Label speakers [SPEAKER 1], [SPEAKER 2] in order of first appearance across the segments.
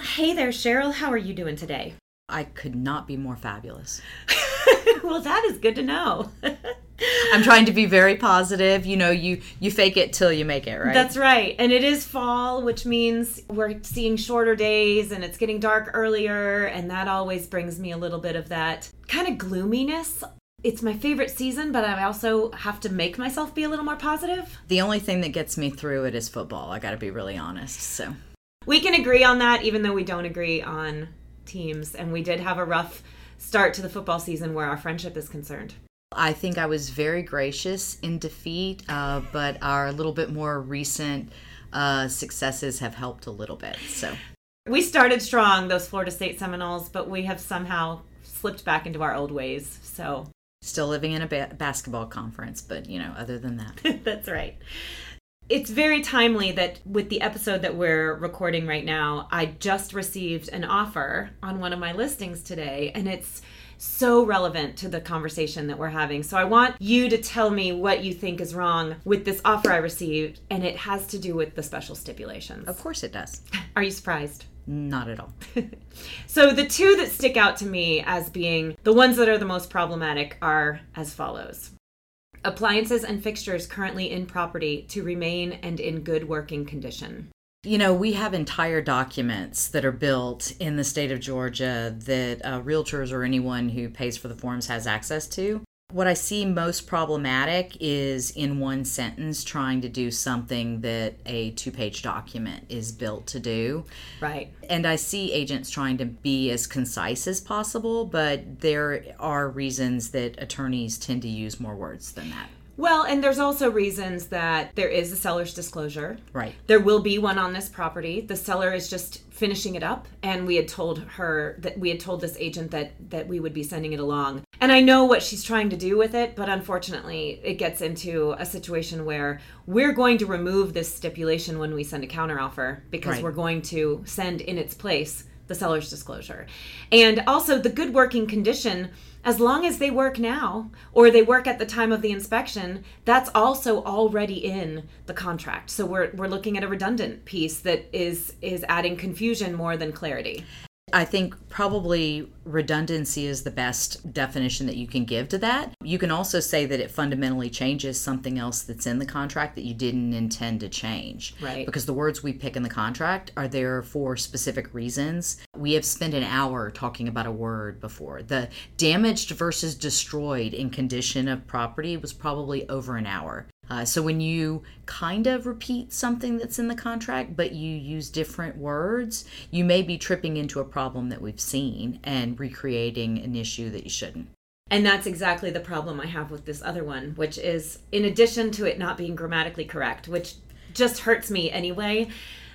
[SPEAKER 1] hey there, Cheryl. How are you doing today?
[SPEAKER 2] I could not be more fabulous.
[SPEAKER 1] well, that is good to know.
[SPEAKER 2] I'm trying to be very positive. You know, you you fake it till you make it, right?
[SPEAKER 1] That's right. And it is fall, which means we're seeing shorter days and it's getting dark earlier, and that always brings me a little bit of that kind of gloominess. It's my favorite season, but I also have to make myself be a little more positive.
[SPEAKER 2] the only thing that gets me through it is football. I got to be really honest. So,
[SPEAKER 1] We can agree on that, even though we don't agree on teams. And we did have a rough start to the football season where our friendship is concerned.
[SPEAKER 2] I think I was very gracious in defeat, uh, but our little bit more recent uh, successes have helped a little bit. So,
[SPEAKER 1] We started strong, those Florida State Seminoles, but we have somehow slipped back into our old ways. So
[SPEAKER 2] still living in a ba- basketball conference, but you know, other than that,
[SPEAKER 1] that's right. It's very timely that with the episode that we're recording right now, I just received an offer on one of my listings today, and it's so relevant to the conversation that we're having. So I want you to tell me what you think is wrong with this offer I received, and it has to do with the special stipulations.
[SPEAKER 2] of course it does.
[SPEAKER 1] Are you surprised?
[SPEAKER 2] Not at all.
[SPEAKER 1] So the two that stick out to me as being the ones that are the most problematic are as follows. Appliances and fixtures currently in property to remain and in good working condition.
[SPEAKER 2] You know, we have entire documents that are built in the state of Georgia that uh, realtors or anyone who pays for the forms has access to. What I see most problematic is in one sentence trying to do something that a two page document is built to do.
[SPEAKER 1] Right.
[SPEAKER 2] And I see agents trying to be as concise as possible, but there are reasons that attorneys tend to use more words than that.
[SPEAKER 1] Well, and there's also reasons that there is a seller's disclosure.
[SPEAKER 2] Right.
[SPEAKER 1] There will be one on this property. The seller is just finishing it up and we had told her that we had told this agent that that we would be sending it along. And I know what she's trying to do with it, but unfortunately, it gets into a situation where we're going to remove this stipulation when we send a counteroffer because
[SPEAKER 2] Right.
[SPEAKER 1] we're going to send in its place the seller's disclosure. And also the good working condition as long as they work now or they work at the time of the inspection, that's also already in the contract. So we're we're looking at a redundant piece that is is adding confusion more than clarity.
[SPEAKER 2] I think probably redundancy is the best definition that you can give to that. You can also say that it fundamentally changes something else that's in the contract that you didn't intend to change.
[SPEAKER 1] Right.
[SPEAKER 2] Because the words we pick in the contract are there for specific reasons. We have spent an hour talking about a word before. The damaged versus destroyed in condition of property was probably over an hour. Uh, so when you kind of repeat something that's in the contract, but you use different words, you may be tripping into a problem that we've seen and recreating an issue that you shouldn't.
[SPEAKER 1] And that's exactly the problem I have with this other one, which is in addition to it not being grammatically correct, which just hurts me anyway,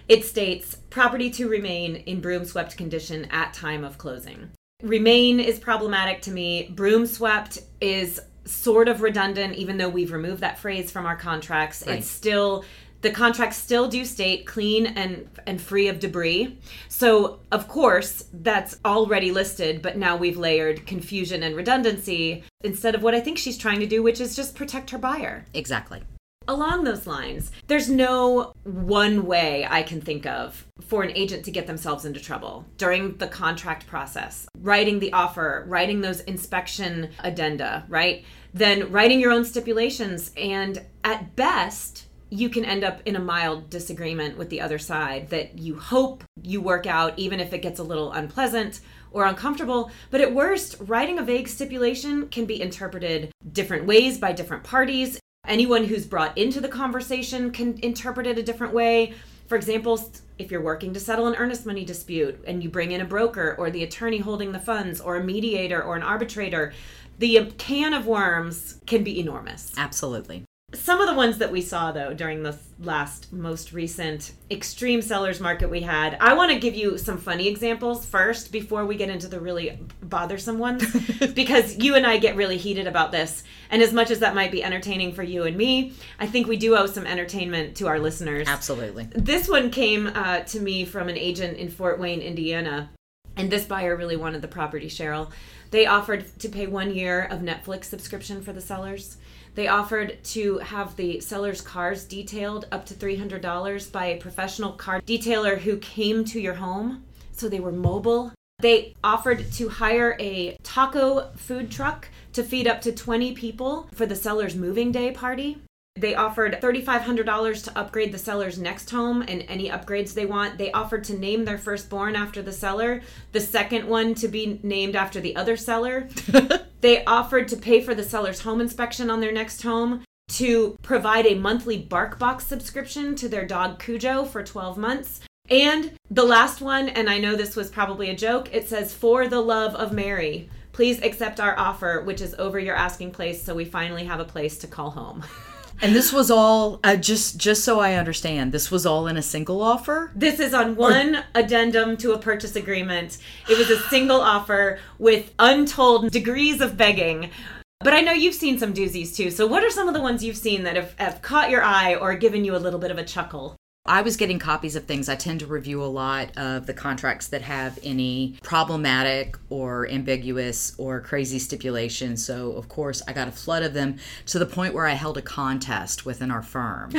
[SPEAKER 1] it states property to remain in broom swept condition at time of closing. Remain is problematic to me. Broom swept is sort of redundant, even though we've removed that phrase from our contracts.
[SPEAKER 2] Right.
[SPEAKER 1] It's still the contracts still do state clean and and free of debris. So of course that's already listed, but now we've layered confusion and redundancy instead of what I think she's trying to do, which is just protect her buyer.
[SPEAKER 2] Exactly.
[SPEAKER 1] Along those lines, there's no one way I can think of for an agent to get themselves into trouble during the contract process. Writing the offer, writing those inspection addenda, right? Then writing your own stipulations. And at best, you can end up in a mild disagreement with the other side that you hope you work out, even if it gets a little unpleasant or uncomfortable. But at worst, writing a vague stipulation can be interpreted different ways by different parties. Anyone who's brought into the conversation can interpret it a different way. For example, if you're working to settle an earnest money dispute and you bring in a broker or the attorney holding the funds or a mediator or an arbitrator, the can of worms can be enormous.
[SPEAKER 2] Absolutely.
[SPEAKER 1] Some of the ones that we saw though during the last most recent extreme sellers market we had, I want to give you some funny examples first before we get into the really bothersome ones because you and I get really heated about this. And as much as that might be entertaining for you and me, I think we do owe some entertainment to our listeners.
[SPEAKER 2] Absolutely.
[SPEAKER 1] This one came uh, to me from an agent in Fort Wayne, Indiana. And this buyer really wanted the property, Cheryl. They offered to pay one year of Netflix subscription for the sellers. They offered to have the seller's cars detailed up to $300 by a professional car detailer who came to your home so they were mobile. They offered to hire a taco food truck to feed up to 20 people for the seller's moving day party. They offered $3,500 to upgrade the seller's next home and any upgrades they want. They offered to name their firstborn after the seller, the second one to be named after the other seller. they offered to pay for the seller's home inspection on their next home, to provide a monthly BarkBox subscription to their dog Cujo for 12 months. And the last one, and I know this was probably a joke, it says, For the love of Mary, please accept our offer, which is over your asking place, so we finally have a place to call home.
[SPEAKER 2] And this was all uh, just just so I understand. This was all in a single offer.
[SPEAKER 1] This is on one or... addendum to a purchase agreement. It was a single offer with untold degrees of begging. But I know you've seen some doozies too. So what are some of the ones you've seen that have, have caught your eye or given you a little bit of a chuckle?
[SPEAKER 2] I was getting copies of things. I tend to review a lot of the contracts that have any problematic or ambiguous or crazy stipulations. So, of course, I got a flood of them to the point where I held a contest within our firm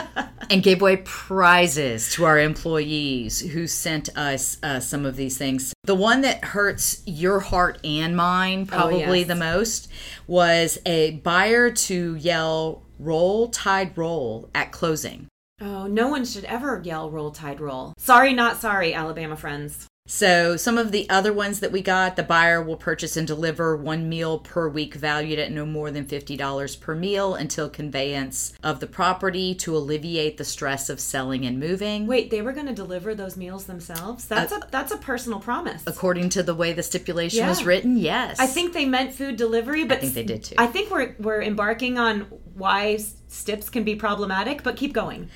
[SPEAKER 2] and gave away prizes to our employees who sent us uh, some of these things. The one that hurts your heart and mine probably oh, yes. the most was a buyer to yell, roll, tide, roll at closing.
[SPEAKER 1] Oh, no one should ever yell roll tide roll. Sorry, not sorry, Alabama friends.
[SPEAKER 2] So, some of the other ones that we got the buyer will purchase and deliver one meal per week valued at no more than $50 per meal until conveyance of the property to alleviate the stress of selling and moving.
[SPEAKER 1] Wait, they were going to deliver those meals themselves? That's uh, a that's a personal promise.
[SPEAKER 2] According to the way the stipulation yeah. was written, yes.
[SPEAKER 1] I think they meant food delivery, but
[SPEAKER 2] I think they did too.
[SPEAKER 1] I think we're we're embarking on why stips can be problematic, but keep going.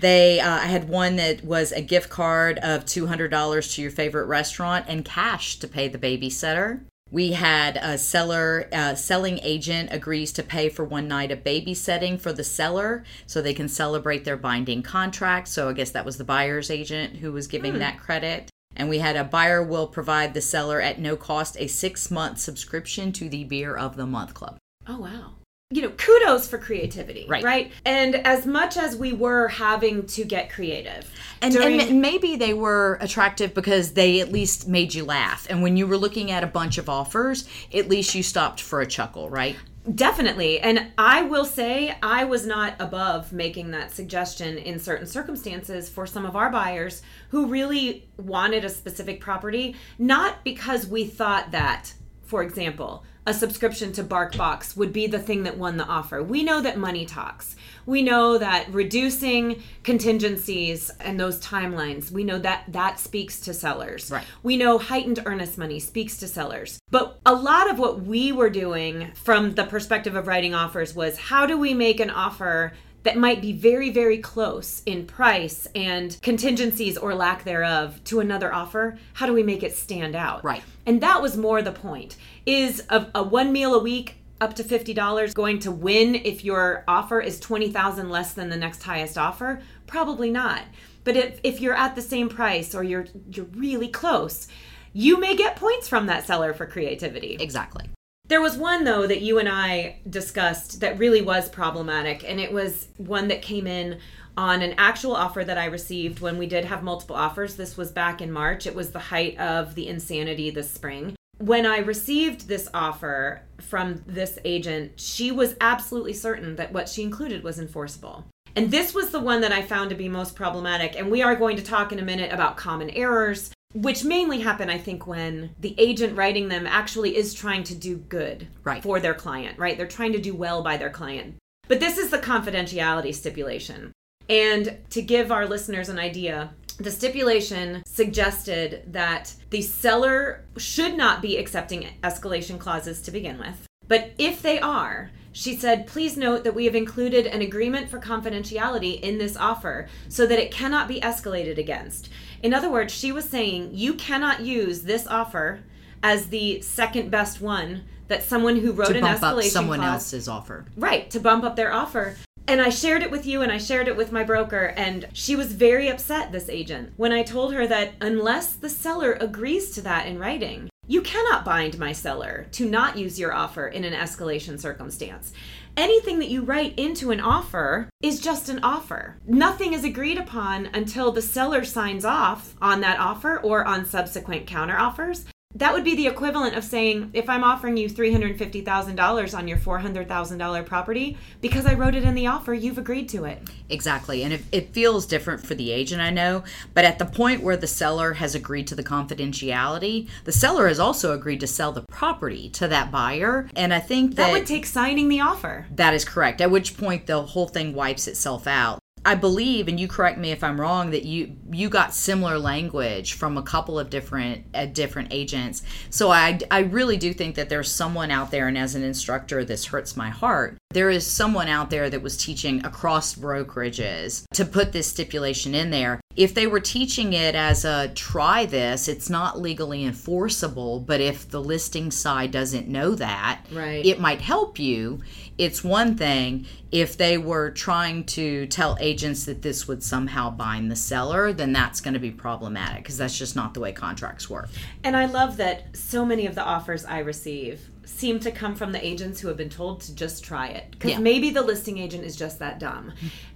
[SPEAKER 2] They, uh, I had one that was a gift card of $200 to your favorite restaurant and cash to pay the babysitter. We had a seller, uh, selling agent agrees to pay for one night of babysitting for the seller so they can celebrate their binding contract. So I guess that was the buyer's agent who was giving hmm. that credit. And we had a buyer will provide the seller at no cost a six month subscription to the Beer of the Month Club.
[SPEAKER 1] Oh, wow you know, kudos for creativity,
[SPEAKER 2] right?
[SPEAKER 1] Right. And as much as we were having to get creative,
[SPEAKER 2] and, during... and maybe they were attractive because they at least made you laugh. And when you were looking at a bunch of offers, at least you stopped for a chuckle, right?
[SPEAKER 1] Definitely. And I will say I was not above making that suggestion in certain circumstances for some of our buyers who really wanted a specific property, not because we thought that, for example, a subscription to BarkBox would be the thing that won the offer. We know that money talks. We know that reducing contingencies and those timelines, we know that that speaks to sellers.
[SPEAKER 2] Right.
[SPEAKER 1] We know heightened earnest money speaks to sellers. But a lot of what we were doing from the perspective of writing offers was how do we make an offer that might be very, very close in price and contingencies or lack thereof to another offer, how do we make it stand out?
[SPEAKER 2] Right.
[SPEAKER 1] And that was more the point. Is a, a one meal a week up to $50 going to win if your offer is 20,000 less than the next highest offer? Probably not. But if, if you're at the same price or you're you're really close, you may get points from that seller for creativity.
[SPEAKER 2] Exactly.
[SPEAKER 1] There was one though that you and I discussed that really was problematic, and it was one that came in on an actual offer that I received when we did have multiple offers. This was back in March. It was the height of the insanity this spring. When I received this offer from this agent, she was absolutely certain that what she included was enforceable. And this was the one that I found to be most problematic. And we are going to talk in a minute about common errors which mainly happen i think when the agent writing them actually is trying to do good
[SPEAKER 2] right.
[SPEAKER 1] for their client right they're trying to do well by their client but this is the confidentiality stipulation and to give our listeners an idea the stipulation suggested that the seller should not be accepting escalation clauses to begin with but if they are she said, Please note that we have included an agreement for confidentiality in this offer so that it cannot be escalated against. In other words, she was saying you cannot use this offer as the second best one that someone who wrote
[SPEAKER 2] to
[SPEAKER 1] an
[SPEAKER 2] bump
[SPEAKER 1] escalation up
[SPEAKER 2] someone
[SPEAKER 1] clause,
[SPEAKER 2] else's offer.
[SPEAKER 1] Right, to bump up their offer. And I shared it with you and I shared it with my broker, and she was very upset, this agent, when I told her that unless the seller agrees to that in writing, you cannot bind my seller to not use your offer in an escalation circumstance. Anything that you write into an offer is just an offer. Nothing is agreed upon until the seller signs off on that offer or on subsequent counteroffers. That would be the equivalent of saying if I'm offering you $350,000 on your $400,000 property, because I wrote it in the offer, you've agreed to it.
[SPEAKER 2] Exactly. And it, it feels different for the agent, I know. But at the point where the seller has agreed to the confidentiality, the seller has also agreed to sell the property to that buyer. And I think that,
[SPEAKER 1] That would take signing the offer.
[SPEAKER 2] that is correct. At which point the whole thing wipes itself out. I believe, and you correct me if I'm wrong, that you you got similar language from a couple of different uh, different agents. So I I really do think that there's someone out there, and as an instructor, this hurts my heart. There is someone out there that was teaching across brokerages to put this stipulation in there. If they were teaching it as a try this, it's not legally enforceable. But if the listing side doesn't know that,
[SPEAKER 1] Right.
[SPEAKER 2] it might help you. It's one thing if they were trying to tell agents that this would somehow bind the seller, then that's going to be problematic because that's just not the way contracts work.
[SPEAKER 1] And I love that so many of the offers I receive seem to come from the agents who have been told to just try it because
[SPEAKER 2] Yeah.
[SPEAKER 1] maybe the listing agent is just that dumb.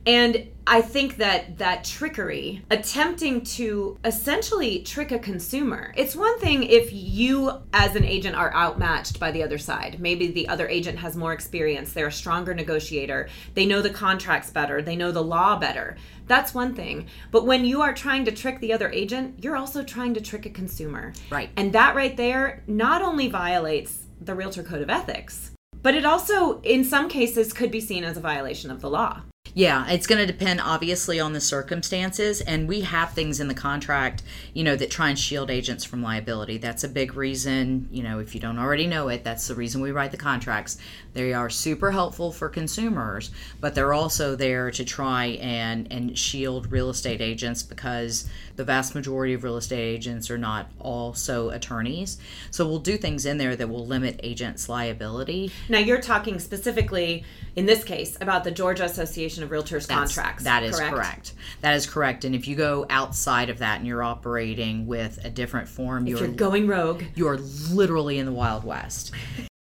[SPEAKER 1] And I think that that trickery, attempting to essentially trick a consumer, it's one thing if you as an agent are outmatched by the other side. Maybe the other agent has more experience, they're a stronger negotiator, they know the contracts better, they know the law better. That's one thing. But when you are trying to trick the other agent, you're also trying to trick a consumer.
[SPEAKER 2] Right.
[SPEAKER 1] And that right there not only violates the Realtor Code of Ethics, but it also, in some cases, could be seen as a violation of the law.
[SPEAKER 2] Yeah, it's going to depend obviously on the circumstances. And we have things in the contract, you know, that try and shield agents from liability. That's a big reason, you know, if you don't already know it, that's the reason we write the contracts. They are super helpful for consumers, but they're also there to try and, and shield real estate agents because the vast majority of real estate agents are not also attorneys. So we'll do things in there that will limit agents' liability.
[SPEAKER 1] Now, you're talking specifically, in this case, about the Georgia Association of Realtors
[SPEAKER 2] That's-
[SPEAKER 1] contracts.
[SPEAKER 2] That is correct? That is correct. And if you go outside of that and you're operating with a different form, you're
[SPEAKER 1] you're going rogue,
[SPEAKER 2] you're literally in the Wild West.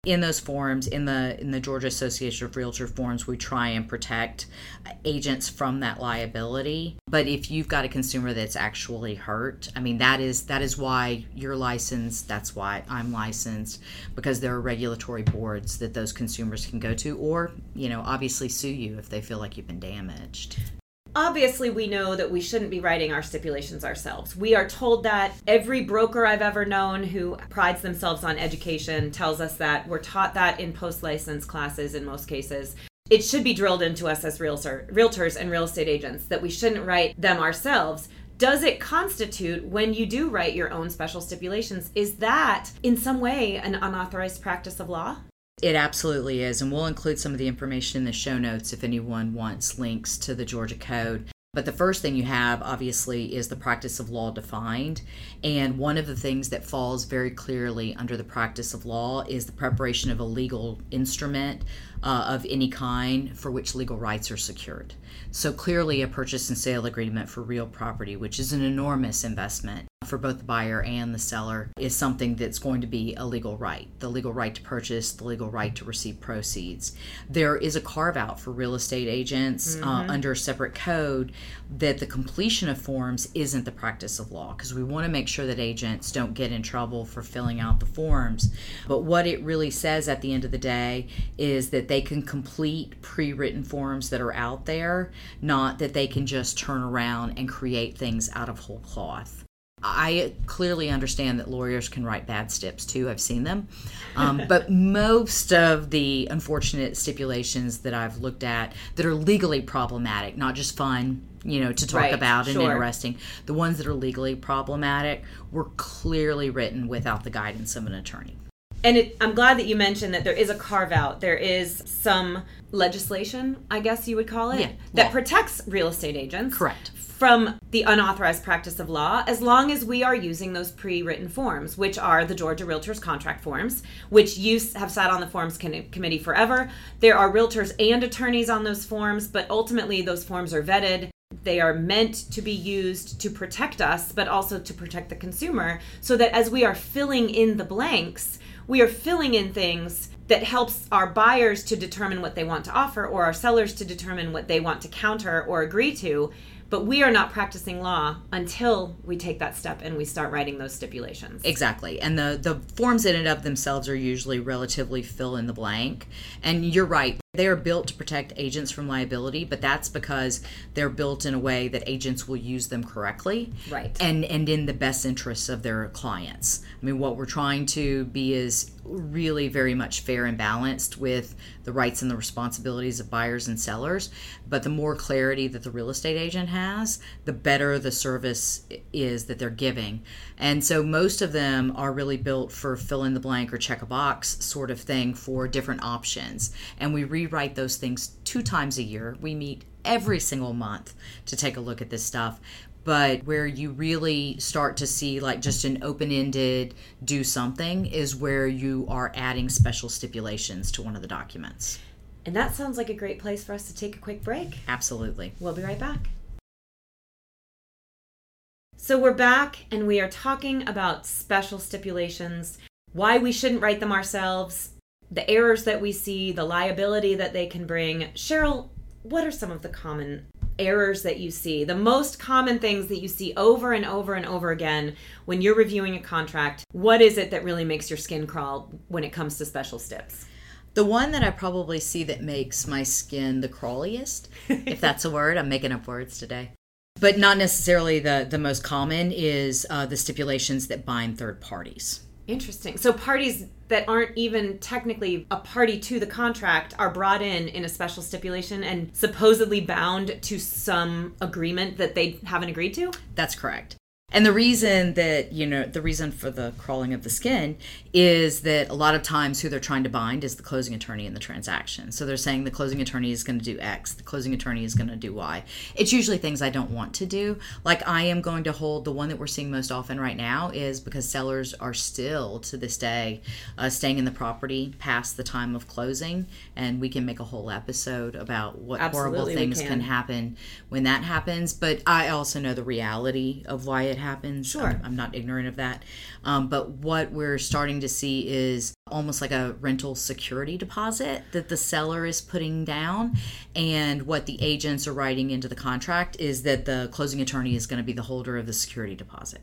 [SPEAKER 2] In those forms, in the in the Georgia Association of Realtor forms, we try and protect agents from that liability. But if you've got a consumer that's actually hurt, I mean that is that is why you're licensed. That's why I'm licensed because there are regulatory boards that those consumers can go to, or you know, obviously sue you if they feel like you've been damaged.
[SPEAKER 1] Obviously we know that we shouldn't be writing our stipulations ourselves. We are told that every broker I've ever known who prides themselves on education tells us that we're taught that in post license classes in most cases. It should be drilled into us as realtor, realtors and real estate agents that we shouldn't write them ourselves. Does it constitute when you do write your own special stipulations? Is that in some way an unauthorized practice of law?
[SPEAKER 2] It absolutely is, and we'll include some of the information in the show notes if anyone wants links to the Georgia Code. But the first thing you have, obviously, is the practice of law defined. And one of the things that falls very clearly under the practice of law is the preparation of a legal instrument uh, of any kind for which legal rights are secured. So, clearly, a purchase and sale agreement for real property, which is an enormous investment for both the buyer and the seller, is something that's going to be a legal right the legal right to purchase, the legal right to receive proceeds. There is a carve out for real estate agents uh, under a separate code that the completion of forms isn't the practice of law because we want to make sure that agents don't get in trouble for filling out the forms. But what it really says at the end of the day is that they can complete pre written forms that are out there, not that they can just turn around and create things out of whole cloth. I clearly understand that lawyers can write bad stips too. I've seen them. Um, but most of the unfortunate stipulations that I've looked at that are legally problematic, not just fun, you know, to talk
[SPEAKER 1] Right,
[SPEAKER 2] about and
[SPEAKER 1] sure.
[SPEAKER 2] interesting, the ones that are legally problematic were clearly written without the guidance of an attorney.
[SPEAKER 1] And it, I'm glad that you mentioned that there is a carve out. There is some legislation, I guess you would call it,
[SPEAKER 2] Yeah,
[SPEAKER 1] that
[SPEAKER 2] law.
[SPEAKER 1] protects real estate agents.
[SPEAKER 2] Correct.
[SPEAKER 1] From the unauthorized practice of law, as long as we are using those pre written forms, which are the Georgia Realtors contract forms, which you have sat on the forms committee forever. There are realtors and attorneys on those forms, but ultimately those forms are vetted. They are meant to be used to protect us, but also to protect the consumer, so that as we are filling in the blanks, we are filling in things that helps our buyers to determine what they want to offer or our sellers to determine what they want to counter or agree to but we are not practicing law until we take that step and we start writing those stipulations.
[SPEAKER 2] Exactly. And the, the forms in and of themselves are usually relatively fill in the blank. And you're right. They are built to protect agents from liability, but that's because they're built in a way that agents will use them correctly.
[SPEAKER 1] Right.
[SPEAKER 2] And and in the best interests of their clients. I mean, what we're trying to be is really very much fair and balanced with the rights and the responsibilities of buyers and sellers. But the more clarity that the real estate agent has, the better the service is that they're giving. And so most of them are really built for fill in the blank or check a box sort of thing for different options. And we rewrite those things two times a year. We meet every single month to take a look at this stuff but where you really start to see like just an open-ended do something is where you are adding special stipulations to one of the documents.
[SPEAKER 1] And that sounds like a great place for us to take a quick break.
[SPEAKER 2] Absolutely.
[SPEAKER 1] We'll be right back. So we're back and we are talking about special stipulations why we shouldn't write them ourselves the errors that we see the liability that they can bring. Cheryl what are some of the common errors that you see, the most common things that you see over and over and over again when you're reviewing a contract, what is it that really makes your skin crawl when it comes to special stips?
[SPEAKER 2] The one that I probably see that makes my skin the crawliest, if that's a word, I'm making up words today, but not necessarily the, the most common, is uh, the stipulations that bind third parties.
[SPEAKER 1] Interesting. So parties that aren't even technically a party to the contract are brought in in a special stipulation and supposedly bound to some agreement that they haven't agreed to?
[SPEAKER 2] That's correct. And the reason that, you know, the reason for the crawling of the skin is that a lot of times who they're trying to bind is the closing attorney in the transaction. So they're saying the closing attorney is going to do X, the closing attorney is going to do Y. It's usually things I don't want to do. Like I am going to hold the one that we're seeing most often right now is because sellers are still to this day uh, staying in the property past the time of closing. And we can make a whole episode about what Absolutely horrible things can. can happen when that happens. But I also know the reality of why it it happens.
[SPEAKER 1] Sure.
[SPEAKER 2] I'm, I'm not ignorant of that. Um, but what we're starting to see is almost like a rental security deposit that the seller is putting down. And what the agents are writing into the contract is that the closing attorney is going to be the holder of the security deposit.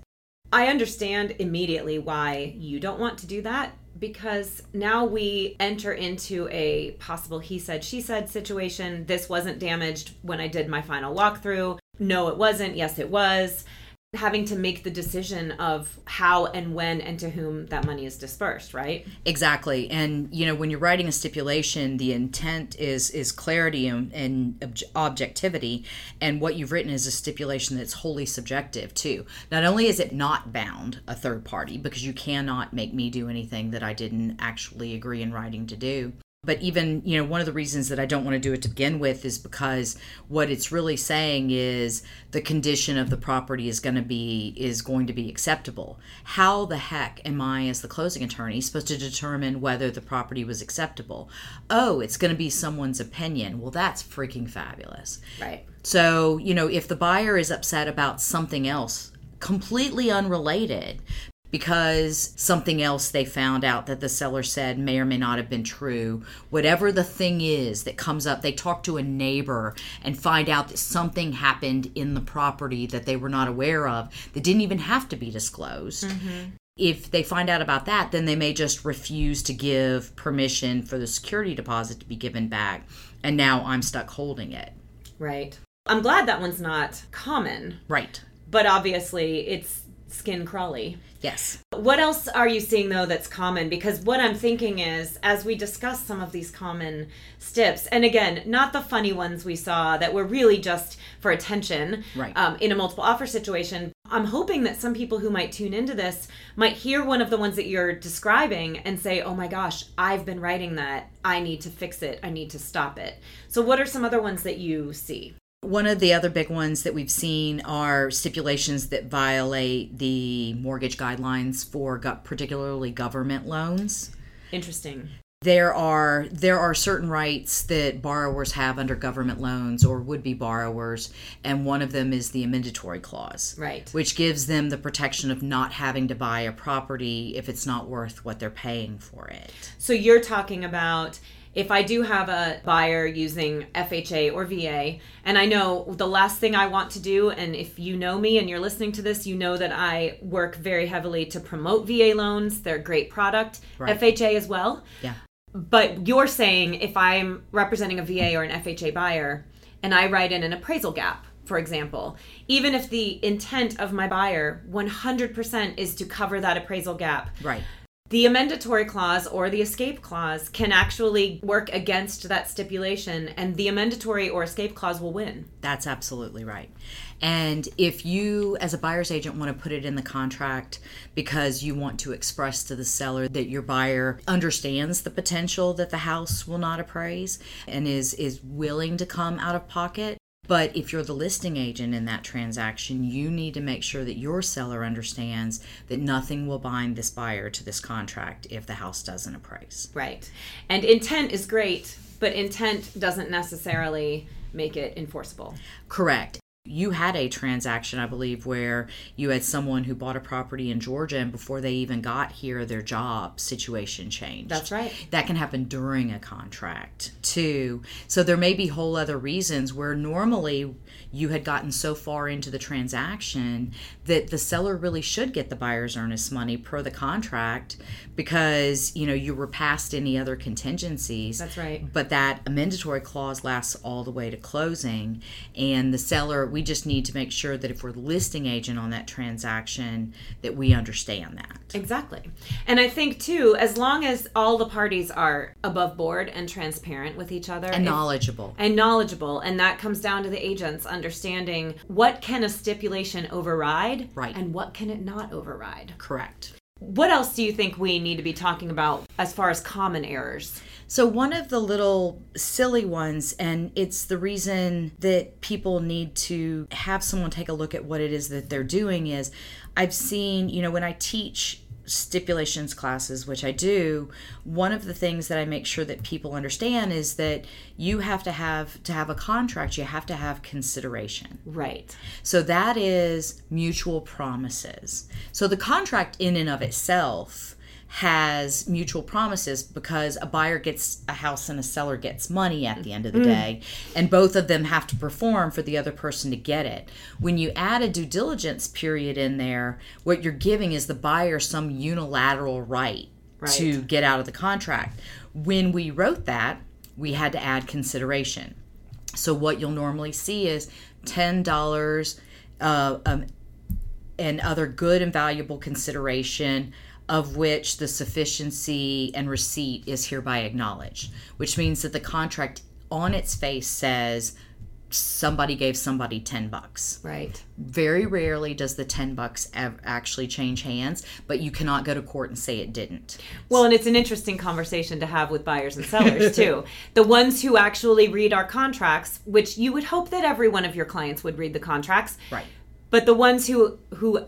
[SPEAKER 1] I understand immediately why you don't want to do that because now we enter into a possible he said, she said situation. This wasn't damaged when I did my final walkthrough. No, it wasn't. Yes, it was having to make the decision of how and when and to whom that money is dispersed right?
[SPEAKER 2] Exactly. And you know when you're writing a stipulation the intent is is clarity and, and objectivity. And what you've written is a stipulation that's wholly subjective too. Not only is it not bound a third party because you cannot make me do anything that i didn't actually agree in writing to do but even you know one of the reasons that i don't want to do it to begin with is because what it's really saying is the condition of the property is going to be is going to be acceptable. How the heck am i as the closing attorney supposed to determine whether the property was acceptable? Oh it's going to be someone's opinion. Well that's freaking fabulous.
[SPEAKER 1] Right.
[SPEAKER 2] So you know if the buyer is upset about something else completely unrelated because something else they found out that the seller said may or may not have been true. Whatever the thing is that comes up, they talk to a neighbor and find out that something happened in the property that they were not aware of that didn't even have to be disclosed. Mm-hmm. If they find out about that, then they may just refuse to give permission for the security deposit to be given back. And now I'm stuck holding it.
[SPEAKER 1] Right. I'm glad that one's not common.
[SPEAKER 2] Right.
[SPEAKER 1] But obviously, it's skin crawly.
[SPEAKER 2] Yes.
[SPEAKER 1] What else are you seeing though that's common? Because what I'm thinking is, as we discuss some of these common stips, and again, not the funny ones we saw that were really just for attention
[SPEAKER 2] right.
[SPEAKER 1] um, in a multiple offer situation, I'm hoping that some people who might tune into this might hear one of the ones that you're describing and say, oh my gosh, I've been writing that. I need to fix it. I need to stop it. So, what are some other ones that you see?
[SPEAKER 2] One of the other big ones that we've seen are stipulations that violate the mortgage guidelines for particularly government loans.
[SPEAKER 1] Interesting.
[SPEAKER 2] there are there are certain rights that borrowers have under government loans or would be borrowers and one of them is the amendatory clause
[SPEAKER 1] Right.
[SPEAKER 2] which gives them the protection of not having to buy a property if it's not worth what they're paying for it
[SPEAKER 1] So you're talking about if I do have a buyer using FHA or VA, and I know the last thing I want to do, and if you know me and you're listening to this, you know that I work very heavily to promote VA loans. They're a great product.
[SPEAKER 2] Right.
[SPEAKER 1] FHA as well.
[SPEAKER 2] yeah
[SPEAKER 1] But you're saying if I'm representing a VA or an FHA buyer and I write in an appraisal gap, for example, even if the intent of my buyer 100% is to cover that appraisal gap,
[SPEAKER 2] right
[SPEAKER 1] the amendatory clause or the escape clause can actually work against that stipulation, and the amendatory or escape clause will win.
[SPEAKER 2] That's absolutely right. And if you, as a buyer's agent, want to put it in the contract because you want to express to the seller that your buyer understands the potential that the house will not appraise and is is willing to come out of pocket. But if you're the listing agent in that transaction, you need to make sure that your seller understands that nothing will bind this buyer to this contract if the house doesn't appraise.
[SPEAKER 1] Right. And intent is great, but intent doesn't necessarily make it enforceable.
[SPEAKER 2] Correct. You had a transaction, I believe, where you had someone who bought a property in Georgia and before they even got here, their job situation changed.
[SPEAKER 1] That's right.
[SPEAKER 2] That can happen during a contract too. So there may be whole other reasons where normally you had gotten so far into the transaction that the seller really should get the buyer's earnest money per the contract because, you know, you were past any other contingencies.
[SPEAKER 1] That's right.
[SPEAKER 2] But that amendatory clause lasts all the way to closing. And the seller, we just need to make sure that if we're listing agent on that transaction, that we understand that.
[SPEAKER 1] Exactly. And I think, too, as long as all the parties are above board and transparent with each other
[SPEAKER 2] And knowledgeable.
[SPEAKER 1] and knowledgeable and that comes down to the agents understanding what can a stipulation override
[SPEAKER 2] Right.
[SPEAKER 1] and what can it not override
[SPEAKER 2] Correct.
[SPEAKER 1] what else do you think we need to be talking about as far as common errors
[SPEAKER 2] So, one of the little silly ones, and it's the reason that people need to have someone take a look at what it is that they're doing, is I've seen, you know, when I teach stipulations classes, which I do, one of the things that I make sure that people understand is that you have to have to have a contract, you have to have consideration.
[SPEAKER 1] right
[SPEAKER 2] So that is mutual promises. So the contract in and of itself has mutual promises because a buyer gets a house and a seller gets money at the end of the day and both of them have to perform for the other person to get it. When you add a due diligence period in there, what you're giving is the buyer some unilateral right, to get out of the contract. When we wrote that, we had to add consideration. So what you'll normally see is ten dollars uh, um, and other good and valuable consideration, of which the sufficiency and receipt is hereby acknowledged. Which means that the contract on its face says somebody gave somebody ten bucks.
[SPEAKER 1] right
[SPEAKER 2] Very rarely does the ten bucks ev- actually change hands, but you cannot go to court and say it didn't.
[SPEAKER 1] well and it's an interesting conversation to have with buyers and sellers too the ones who actually read our contracts which you would hope that every one of your clients would read the contracts
[SPEAKER 2] Right.
[SPEAKER 1] but the ones who who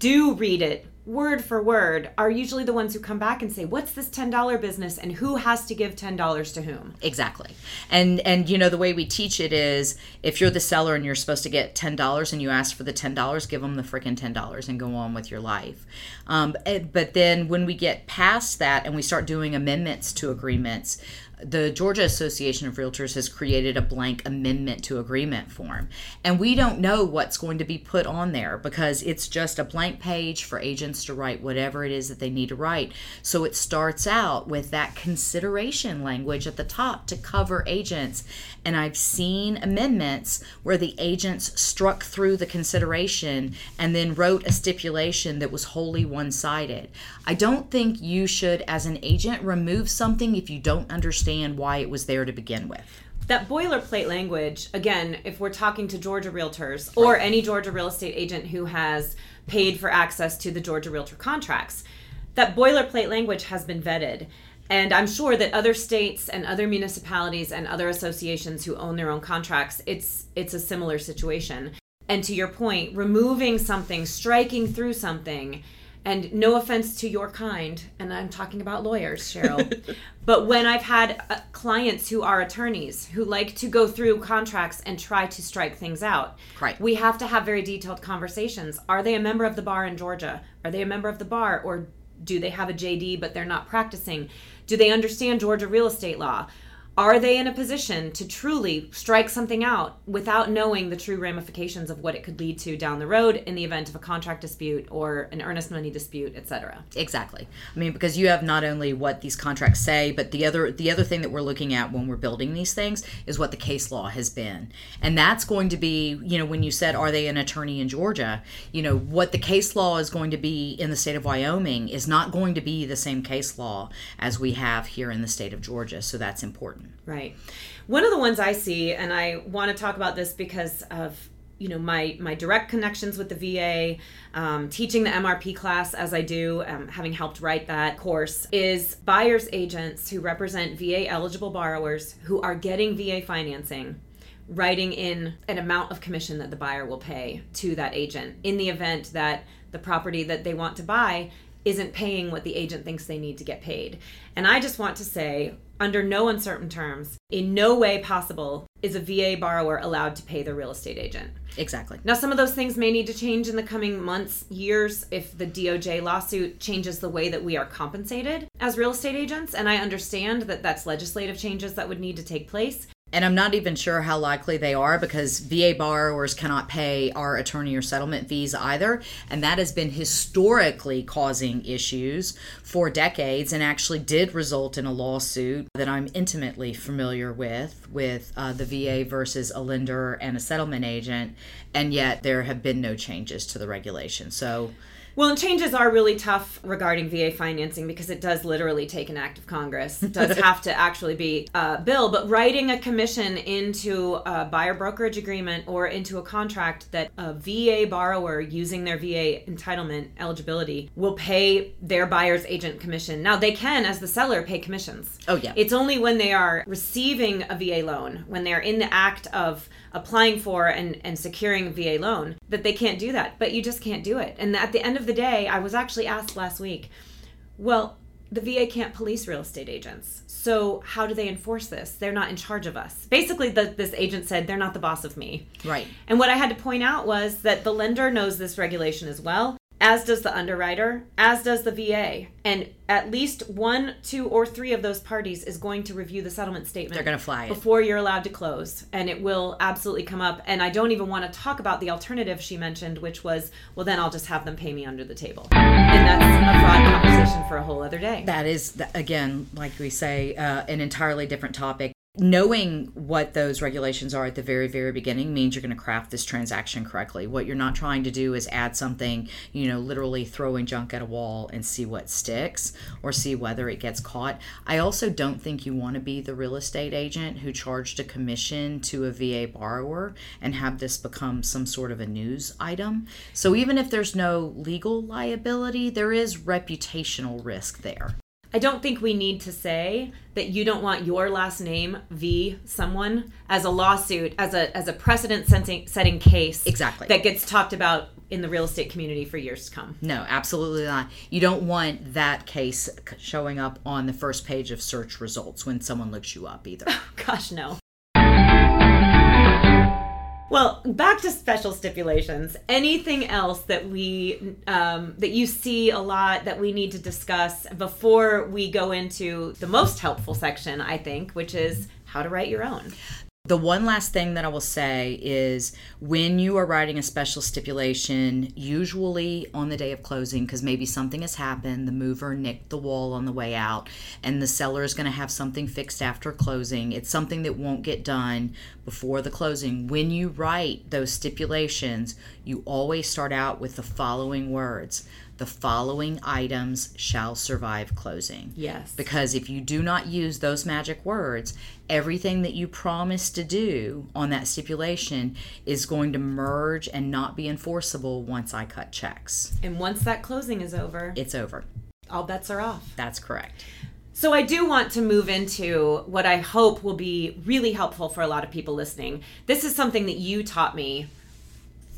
[SPEAKER 1] do read it word for word are usually the ones who come back and say what's this $10 business and who has to give $10 to whom
[SPEAKER 2] Exactly. And and you know the way we teach it is if you're the seller and you're supposed to get ten dollars and you ask for the ten dollars, give them the freaking ten dollars and go on with your life. Um, eh, but then when we get past that and we start doing amendments to agreements, the Georgia Association of Realtors has created a blank amendment to agreement form. And we don't know what's going to be put on there because it's just a blank page for agents to write whatever it is that they need to write. So it starts out with that consideration language at the top to cover agents. And I've seen amendments where the agents struck through the consideration and then wrote a stipulation that was wholly one sided. I don't think you should, as an agent, remove something if you don't understand why it was there to begin with.
[SPEAKER 1] that boilerplate language again if we're talking to georgia realtors or any georgia real estate agent who has paid for access to the georgia realtor contracts that boilerplate language has been vetted. And i'm sure that other states and other municipalities and other associations who own their own contracts it's it's a similar situation. And to your point removing something striking through something And no offense to your kind, and I'm talking about lawyers, Cheryl, but when I've had uh, clients who are attorneys who like to go through contracts and try to strike things out,
[SPEAKER 2] Right.
[SPEAKER 1] we have to have very detailed conversations. Are they a member of the bar in Georgia? Are they a member of the bar, or do they have a JD but they're not practicing? Do they understand Georgia real estate law? Are they in a position to truly strike something out without knowing the true ramifications of what it could lead to down the road in the event of a contract dispute or an earnest money dispute, etc.?
[SPEAKER 2] Exactly. I mean, because you have not only what these contracts say, but the other the other thing that we're looking at when we're building these things is what the case law has been, and that's going to be, you know, when you said are they an attorney in Georgia, you know, what the case law is going to be in the state of Wyoming is not going to be the same case law as we have here in the state of Georgia. So that's important.
[SPEAKER 1] Right. One of the ones I see, and I want to talk about this because of you know my my direct connections with the VA, um, teaching the MRP class as I do, um, having helped write that course, is buyers agents who represent VA eligible borrowers who are getting VA financing writing in an amount of commission that the buyer will pay to that agent in the event that the property that they want to buy isn't paying what the agent thinks they need to get paid. And I just want to say, under no uncertain terms, in no way possible is a VA borrower allowed to pay the real estate agent.
[SPEAKER 2] Exactly.
[SPEAKER 1] Now, some of those things may need to change in the coming months, years, if the DOJ lawsuit changes the way that we are compensated as real estate agents. And I understand that that's legislative changes that would need to take place.
[SPEAKER 2] And I'm not even sure how likely they are because VA borrowers cannot pay our attorney or settlement fees either. And that has been historically causing issues for decades and actually did result in a lawsuit that I'm intimately familiar with, with uh, the VA versus a lender and a settlement agent. And yet there have been no changes to the regulation. So,
[SPEAKER 1] Well, and changes are really tough regarding VA financing because it does literally take an act of Congress. It does have to actually be a bill, but writing a commission into a buyer brokerage agreement or into a contract that a VA borrower using their VA entitlement eligibility will pay their buyer's agent commission. Now, they can, as the seller, pay commissions.
[SPEAKER 2] Oh, yeah.
[SPEAKER 1] It's only when they are receiving a VA loan, when they're in the act of applying for and, and securing a VA loan, that they can't do that. But you just can't do it. And at the end of the day, I was actually asked last week, well, the VA can't police real estate agents. So how do they enforce this? They're not in charge of us. Basically, the, this agent said they're not the boss of me.
[SPEAKER 2] right.
[SPEAKER 1] And what I had to point out was that the lender knows this regulation as well, as does the underwriter, as does the VA. And at least one, two, or three of those parties is going to review the settlement statement.
[SPEAKER 2] They're gonna flag it.
[SPEAKER 1] before you're allowed to close, and it will absolutely come up. And I don't even want to talk about the alternative she mentioned, which was, well, then I'll just have them pay me under the table, and that's a fraud conversation for a whole other day.
[SPEAKER 2] That is, again, like we say, uh, an entirely different topic. Knowing what those regulations are at the very, very beginning means you're going to craft this transaction correctly. What you're not trying to do is add something, you know, literally throwing junk at a wall and see what sticks or see whether it gets caught. I also don't think you want to be the real estate agent who charged a commission to a VA borrower and have this become some sort of a news item. So even if there's no legal liability, there is reputational risk there.
[SPEAKER 1] I don't think we need to say that you don't want your last name v someone as a lawsuit as a as a precedent setting setting case
[SPEAKER 2] Exactly.
[SPEAKER 1] that gets talked about in the real estate community for years to come.
[SPEAKER 2] No, absolutely not. You don't want that case showing up on the first page of search results when someone looks you up either.
[SPEAKER 1] Gosh, no. Well, back to special stipulations. Anything else that we um, that you see a lot that we need to discuss before we go into the most helpful section? I think, which is how to write your own.
[SPEAKER 2] The one last thing that I will say is when you are writing a special stipulation, usually on the day of closing, because maybe something has happened, the mover nicked the wall on the way out, and the seller is going to have something fixed after closing. It's something that won't get done before the closing. When you write those stipulations, you always start out with the following words the following items shall survive closing.
[SPEAKER 1] Yes.
[SPEAKER 2] Because if you do not use those magic words, everything that you promised to do on that stipulation is going to merge and not be enforceable once I cut checks.
[SPEAKER 1] And once that closing is over,
[SPEAKER 2] It's over.
[SPEAKER 1] all bets are off.
[SPEAKER 2] That's correct.
[SPEAKER 1] So I do want to move into what I hope will be really helpful for a lot of people listening. This is something that you taught me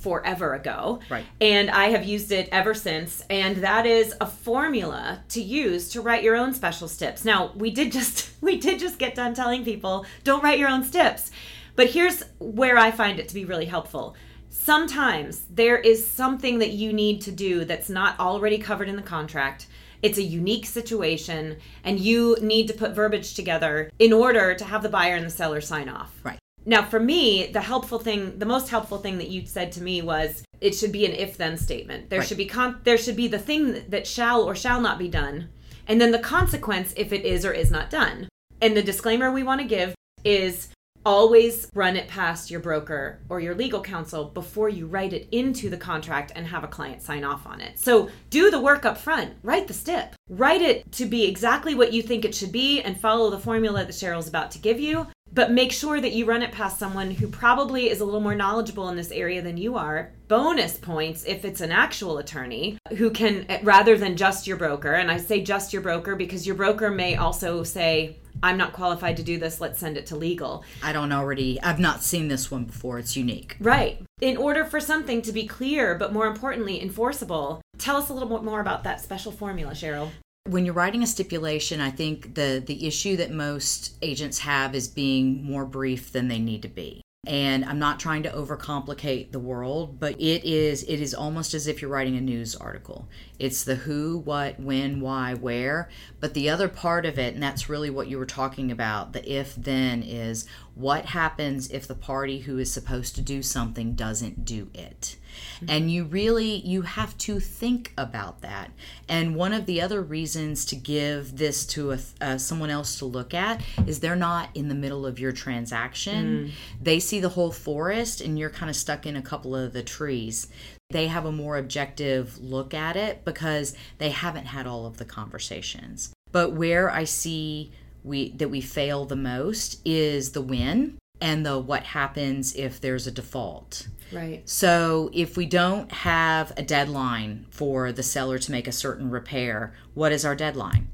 [SPEAKER 1] forever ago.
[SPEAKER 2] Right.
[SPEAKER 1] And I have used it ever since. And that is a formula to use to write your own special stips. Now, we did just we did just get done telling people don't write your own stips. But here's where I find it to be really helpful. Sometimes there is something that you need to do that's not already covered in the contract. It's a unique situation, and you need to put verbiage together in order to have the buyer and the seller sign off.
[SPEAKER 2] Right.
[SPEAKER 1] Now, for me, the helpful thing, the most helpful thing that you said to me was it should be an if-then statement. There
[SPEAKER 2] Right.
[SPEAKER 1] should be con- there should be the thing that shall or shall not be done, and then the consequence if it is or is not done. And the disclaimer we want to give is always run it past your broker or your legal counsel before you write it into the contract and have a client sign off on it. So do the work up front, write the stip, write it to be exactly what you think it should be and follow the formula that Cheryl's about to give you. But make sure that you run it past someone who probably is a little more knowledgeable in this area than you are. Bonus points if it's an actual attorney who can, rather than just your broker, and I say just your broker because your broker may also say, I'm not qualified to do this, let's send it to legal.
[SPEAKER 2] I don't already, I've not seen this one before. It's unique.
[SPEAKER 1] Right. In order for something to be clear, but more importantly, enforceable, tell us a little bit more about that special formula, Cheryl.
[SPEAKER 2] When you're writing a stipulation, I think the the issue that most agents have is being more brief than they need to be. And I'm not trying to overcomplicate the world, but it is it is almost as if you're writing a news article. It's the who, what, when, why, where, but the other part of it and that's really what you were talking about, the if then is what happens if the party who is supposed to do something doesn't do it and you really you have to think about that. And one of the other reasons to give this to a, uh, someone else to look at is they're not in the middle of your transaction. They see the whole forest and you're kind of stuck in a couple of the trees. They have a more objective look at it because they haven't had all of the conversations. But where i see we that we fail the most is the when and the what happens if there's a default
[SPEAKER 1] Right.
[SPEAKER 2] so, if we don't have a deadline for the seller to make a certain repair, what is our deadline?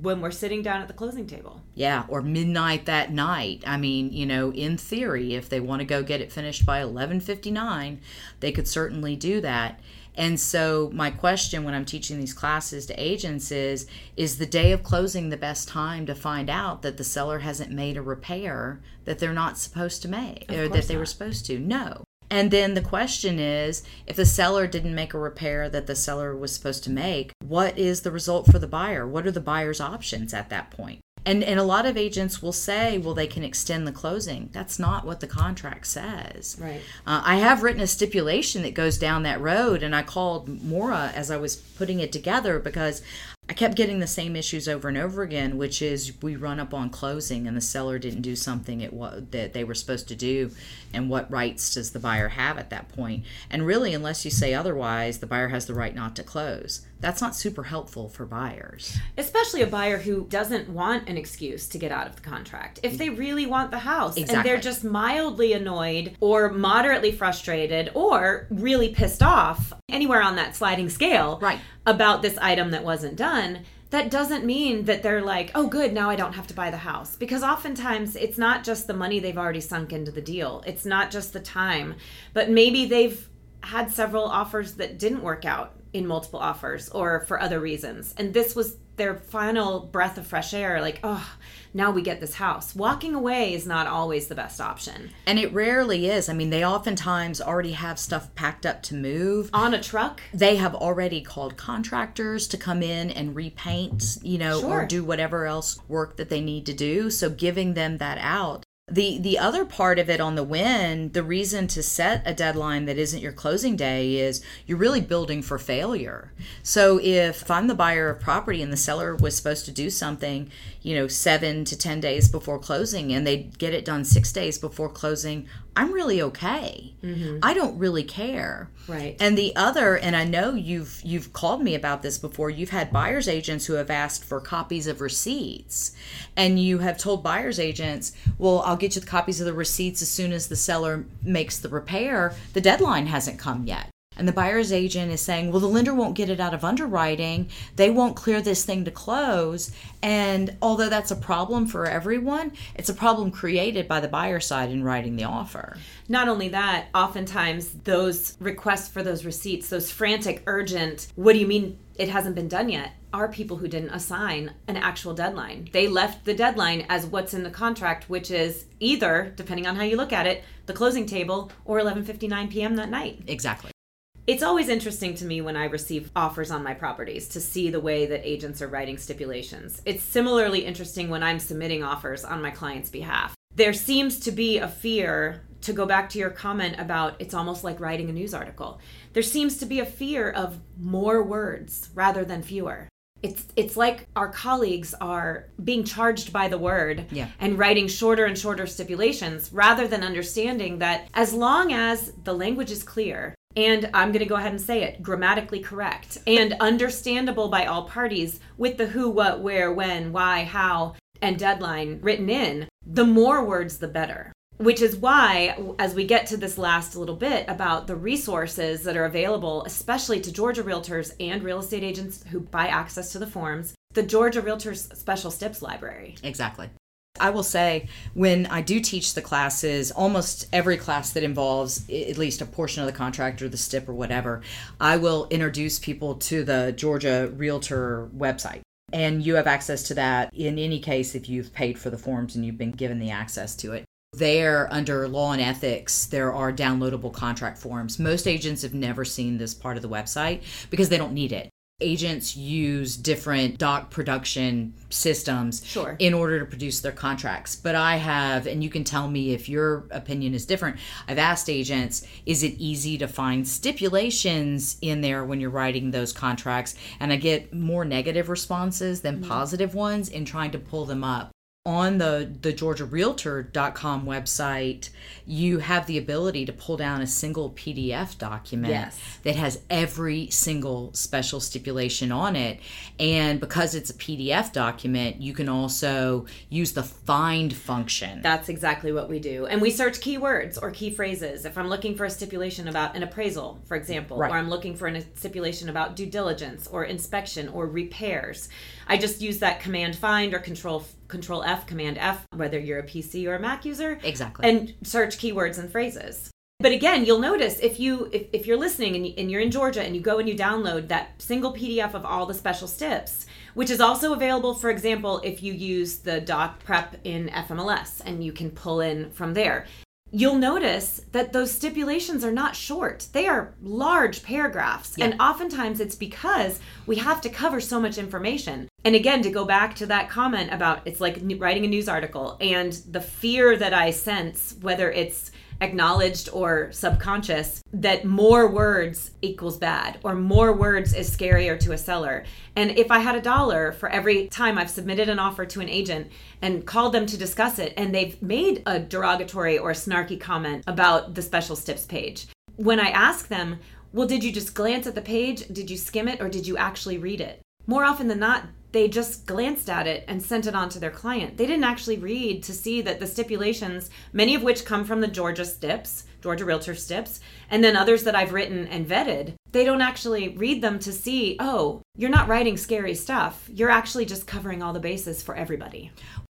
[SPEAKER 1] When we're sitting down at the closing table.
[SPEAKER 2] Yeah, or midnight that night. I mean, you know, in theory, if they want to go get it finished by 11:59, they could certainly do that. And so my question when I'm teaching these classes to agents is is the day of closing the best time to find out that the seller hasn't made a repair that they're not supposed to make or that they were supposed to? No. And then the question is if the seller didn't make a repair that the seller was supposed to make, what is the result for the buyer? What are the buyer's options at that point? And, and a lot of agents will say, well, they can extend the closing. That's not what the contract says.
[SPEAKER 1] Right.
[SPEAKER 2] Uh, I have written a stipulation that goes down that road, and I called Maura as I was putting it together because I kept getting the same issues over and over again, which is we run up on closing and the seller didn't do something it wa- that they were supposed to do, and what rights does the buyer have at that point? And really, unless you say otherwise, the buyer has the right not to close. That's not super helpful for buyers.
[SPEAKER 1] Especially a buyer who doesn't want an excuse to get out of the contract. If they really want the house and they're just mildly annoyed or moderately frustrated or really pissed off, anywhere on that sliding scale,
[SPEAKER 2] Right.
[SPEAKER 1] about this item that wasn't done, that doesn't mean that they're like, oh, good, now I don't have to buy the house. Because oftentimes it's not just the money they've already sunk into the deal, it's not just the time, but maybe they've had several offers that didn't work out in multiple offers or for other reasons. And this was their final breath of fresh air like, oh, now we get this house. Walking away is not always the best option.
[SPEAKER 2] And it rarely is. I mean, they oftentimes already have stuff packed up to move.
[SPEAKER 1] On a truck,
[SPEAKER 2] they have already called contractors to come in and repaint, you know,
[SPEAKER 1] Sure.
[SPEAKER 2] or do whatever else work that they need to do. So giving them that out. The the other part of it on the win, the reason to set a deadline that isn't your closing day is you're really building for failure. So if I'm the buyer of property and the seller was supposed to do something, you know, 7 to 10 days before closing and they get it done 6 days before closing, I'm really okay. Mm-hmm. I don't really care.
[SPEAKER 1] right?
[SPEAKER 2] And the other, and I know you've you've called me about this before. You've had buyers agents who have asked for copies of receipts, and you have told buyers agents, "Well, I'll get you the copies of the receipts as soon as the seller makes the repair. The deadline hasn't come yet." And the buyer's agent is saying, well, the lender won't get it out of underwriting. They won't clear this thing to close. And although that's a problem for everyone, it's a problem created by the buyer side in writing the offer.
[SPEAKER 1] Not only that, oftentimes those requests for those receipts, those frantic, urgent, what do you mean it hasn't been done yet? Are people who didn't assign an actual deadline. They left the deadline as what's in the contract, which is either, depending on how you look at it, the closing table or 11:59 p.m. that night.
[SPEAKER 2] Exactly.
[SPEAKER 1] It's always interesting to me when I receive offers on my properties to see the way that agents are writing stipulations. It's similarly interesting when I'm submitting offers on my client's behalf. There seems to be a fear to go back to your comment about it's almost like writing a news article. There seems to be a fear of more words rather than fewer. It's it's like our colleagues are being charged by the word
[SPEAKER 2] Yeah.
[SPEAKER 1] and writing shorter and shorter stipulations rather than understanding that as long as the language is clear and I'm going to go ahead and say it grammatically correct and understandable by all parties with the who, what, where, when, why, how, and deadline written in, the more words, the better. Which is why, as we get to this last little bit about the resources that are available, especially to Georgia realtors and real estate agents who buy access to the forms, the Georgia Realtors Special Stips Library.
[SPEAKER 2] Exactly. I will say, when I do teach the classes, almost every class that involves at least a portion of the contract or the STIP or whatever, I will introduce people to the Georgia Realtor website. And you have access to that in any case if you've paid for the forms and you've been given the access to it. There, under law and ethics, there are downloadable contract forms. Most agents have never seen this part of the website because they don't need it. Agents use different doc production systems
[SPEAKER 1] Sure.
[SPEAKER 2] in order to produce their contracts. But I have, and you can tell me if your opinion is different. I've asked agents, is it easy to find stipulations in there when you're writing those contracts? And I get more negative responses than mm-hmm. positive ones in trying to pull them up. On the, the GeorgiaRealtor.com website, you have the ability to pull down a single PDF document
[SPEAKER 1] Yes.
[SPEAKER 2] that has every single special stipulation on it. And because it's a PDF document, you can also use the find function.
[SPEAKER 1] That's exactly what we do. And we search keywords or key phrases. If I'm looking for a stipulation about an appraisal, for example,
[SPEAKER 2] Right.
[SPEAKER 1] or I'm looking for a stipulation about due diligence or inspection or repairs, I just use that command find or control control F, command F, whether you're a PC or a Mac user,
[SPEAKER 2] Exactly.
[SPEAKER 1] and search keywords and phrases. But again, you'll notice if you if, if you're listening and, you, and you're in Georgia and you go and you download that single PDF of all the special stips, which is also available, for example, if you use the doc prep in FMLS and you can pull in from there. You'll notice that those stipulations are not short. They are large paragraphs. And oftentimes it's because we have to cover so much information. And again, to go back to that comment about it's like writing a news article and the fear that I sense, whether it's acknowledged or subconscious that more words equals bad or more words is scarier to a seller. And if I had a dollar for every time I've submitted an offer to an agent and called them to discuss it and they've made a derogatory or snarky comment about the special stips page, when I ask them, well, did you just glance at the page? Did you skim it or did you actually read it? More often than not, they just glanced at it and sent it on to their client. They didn't actually read to see that the stipulations, many of which come from the Georgia STIPs, Georgia Realtor STIPs, and then others that I've written and vetted, they don't actually read them to see, oh, you're not writing scary stuff. You're actually just covering all the bases for everybody.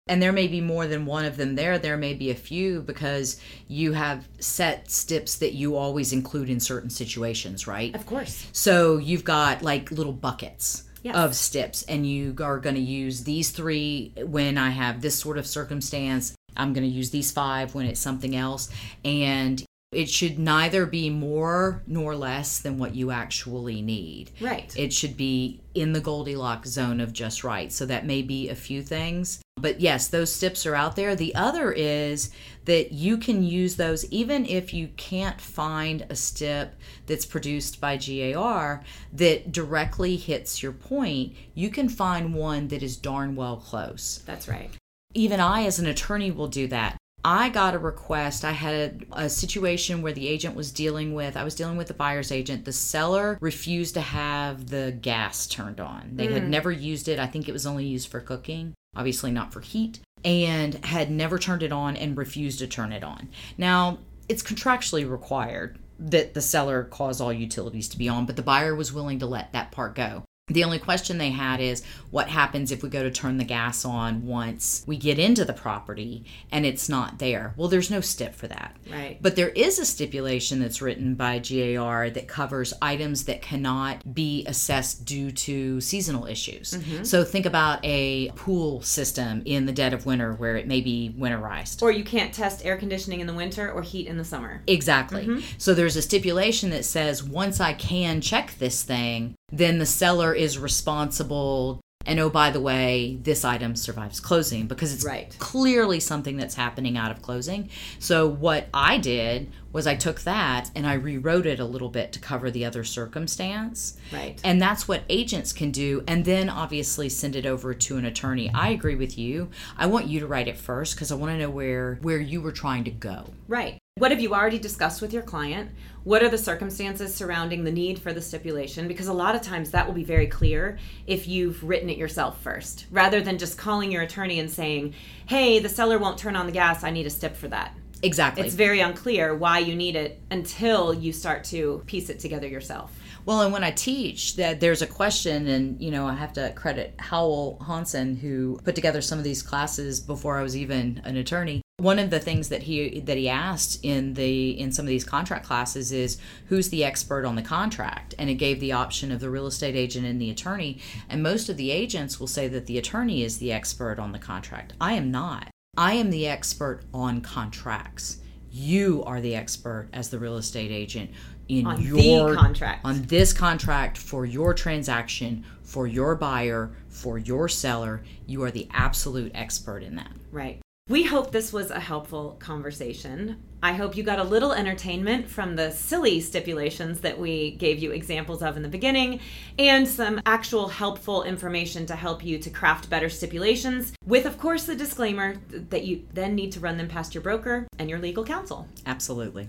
[SPEAKER 2] and there may be more than one of them there. There may be a few because you have set stips that you always include in certain situations, right?
[SPEAKER 1] Of course.
[SPEAKER 2] So you've got like little buckets
[SPEAKER 1] Yes.
[SPEAKER 2] of stips and you are going to use these three when I have this sort of circumstance. I'm going to use these five when it's something else. And it should neither be more nor less than what you actually need.
[SPEAKER 1] Right.
[SPEAKER 2] It should be in the Goldilocks zone of just right. So that may be a few things. But yes, those tips are out there. The other is that you can use those even if you can't find a stip that's produced by GAR that directly hits your point. You can find one that is darn well close
[SPEAKER 1] That's right.
[SPEAKER 2] even I, as an attorney, will do that. I got a request. I had a, a situation where the agent was dealing with, I was dealing with the buyer's agent. The seller refused to have the gas turned on. They had hmm. never used it. I think it was only used for cooking, obviously not for heat, and had never turned it on and refused to turn it on. Now, it's contractually required that the seller cause all utilities to be on, but the buyer was willing to let that part go. The only question they had is what happens if we go to turn the gas on once we get into the property and it's not there? Well, there's no stip for that.
[SPEAKER 1] Right.
[SPEAKER 2] But there is a stipulation that's written by GAR that covers items that cannot be assessed due to seasonal issues. Mm-hmm. So think about a pool system in the dead of winter where it may be winterized.
[SPEAKER 1] Or you can't test air conditioning in the winter or heat in the summer.
[SPEAKER 2] Exactly. Mm-hmm. So there's a stipulation that says once I can check this thing, then the seller is responsible. And oh, by the way, this item survives closing because it's
[SPEAKER 1] Right.
[SPEAKER 2] clearly something that's happening out of closing. So what I did was I took that and I rewrote it a little bit to cover the other circumstance.
[SPEAKER 1] Right.
[SPEAKER 2] And that's what agents can do. And then obviously send it over to an attorney. I agree with you. I want you to write it first because I want to know where where you were trying to go.
[SPEAKER 1] Right. What have you already discussed with your client? What are the circumstances surrounding the need for the stipulation? Because a lot of times that will be very clear if you've written it yourself first, rather than just calling your attorney and saying, hey, the seller won't turn on the gas, I need a stip for that.
[SPEAKER 2] Exactly.
[SPEAKER 1] It's very unclear why you need it until you start to piece it together yourself.
[SPEAKER 2] Well, and when I teach, that there's a question, and you know, I have to credit Howell Hansen who put together some of these classes before I was even an attorney. One of the things that he that he asked in the in some of these contract classes is who's the expert on the contract, and it gave the option of the real estate agent and the attorney. And most of the agents will say that the attorney is the expert on the contract. I am not. I am the expert on contracts. You are the expert as the real estate agent in
[SPEAKER 1] On the
[SPEAKER 2] your
[SPEAKER 1] contract.
[SPEAKER 2] on this contract for your transaction for your buyer for your seller you are the absolute expert in that
[SPEAKER 1] Right. We hope this was a helpful conversation. I hope you got a little entertainment from the silly stipulations that we gave you examples of in the beginning and some actual helpful information to help you to craft better stipulations, with, of course, the disclaimer that you then need to run them past your broker and your legal counsel.
[SPEAKER 2] absolutely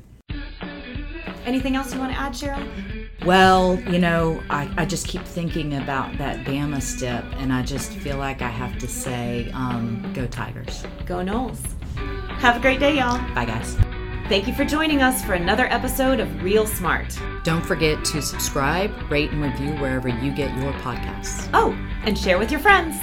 [SPEAKER 1] Anything else you want to add, Cheryl?
[SPEAKER 2] well you know I, I just keep thinking about that bama stip and i just feel like i have to say um, go tigers
[SPEAKER 1] Go Knowles. Have a great day, y'all.
[SPEAKER 2] bye guys
[SPEAKER 1] Thank you for joining us for another episode of Real Smart.
[SPEAKER 2] don't forget to subscribe rate and review wherever you get your podcasts
[SPEAKER 1] Oh, and share with your friends.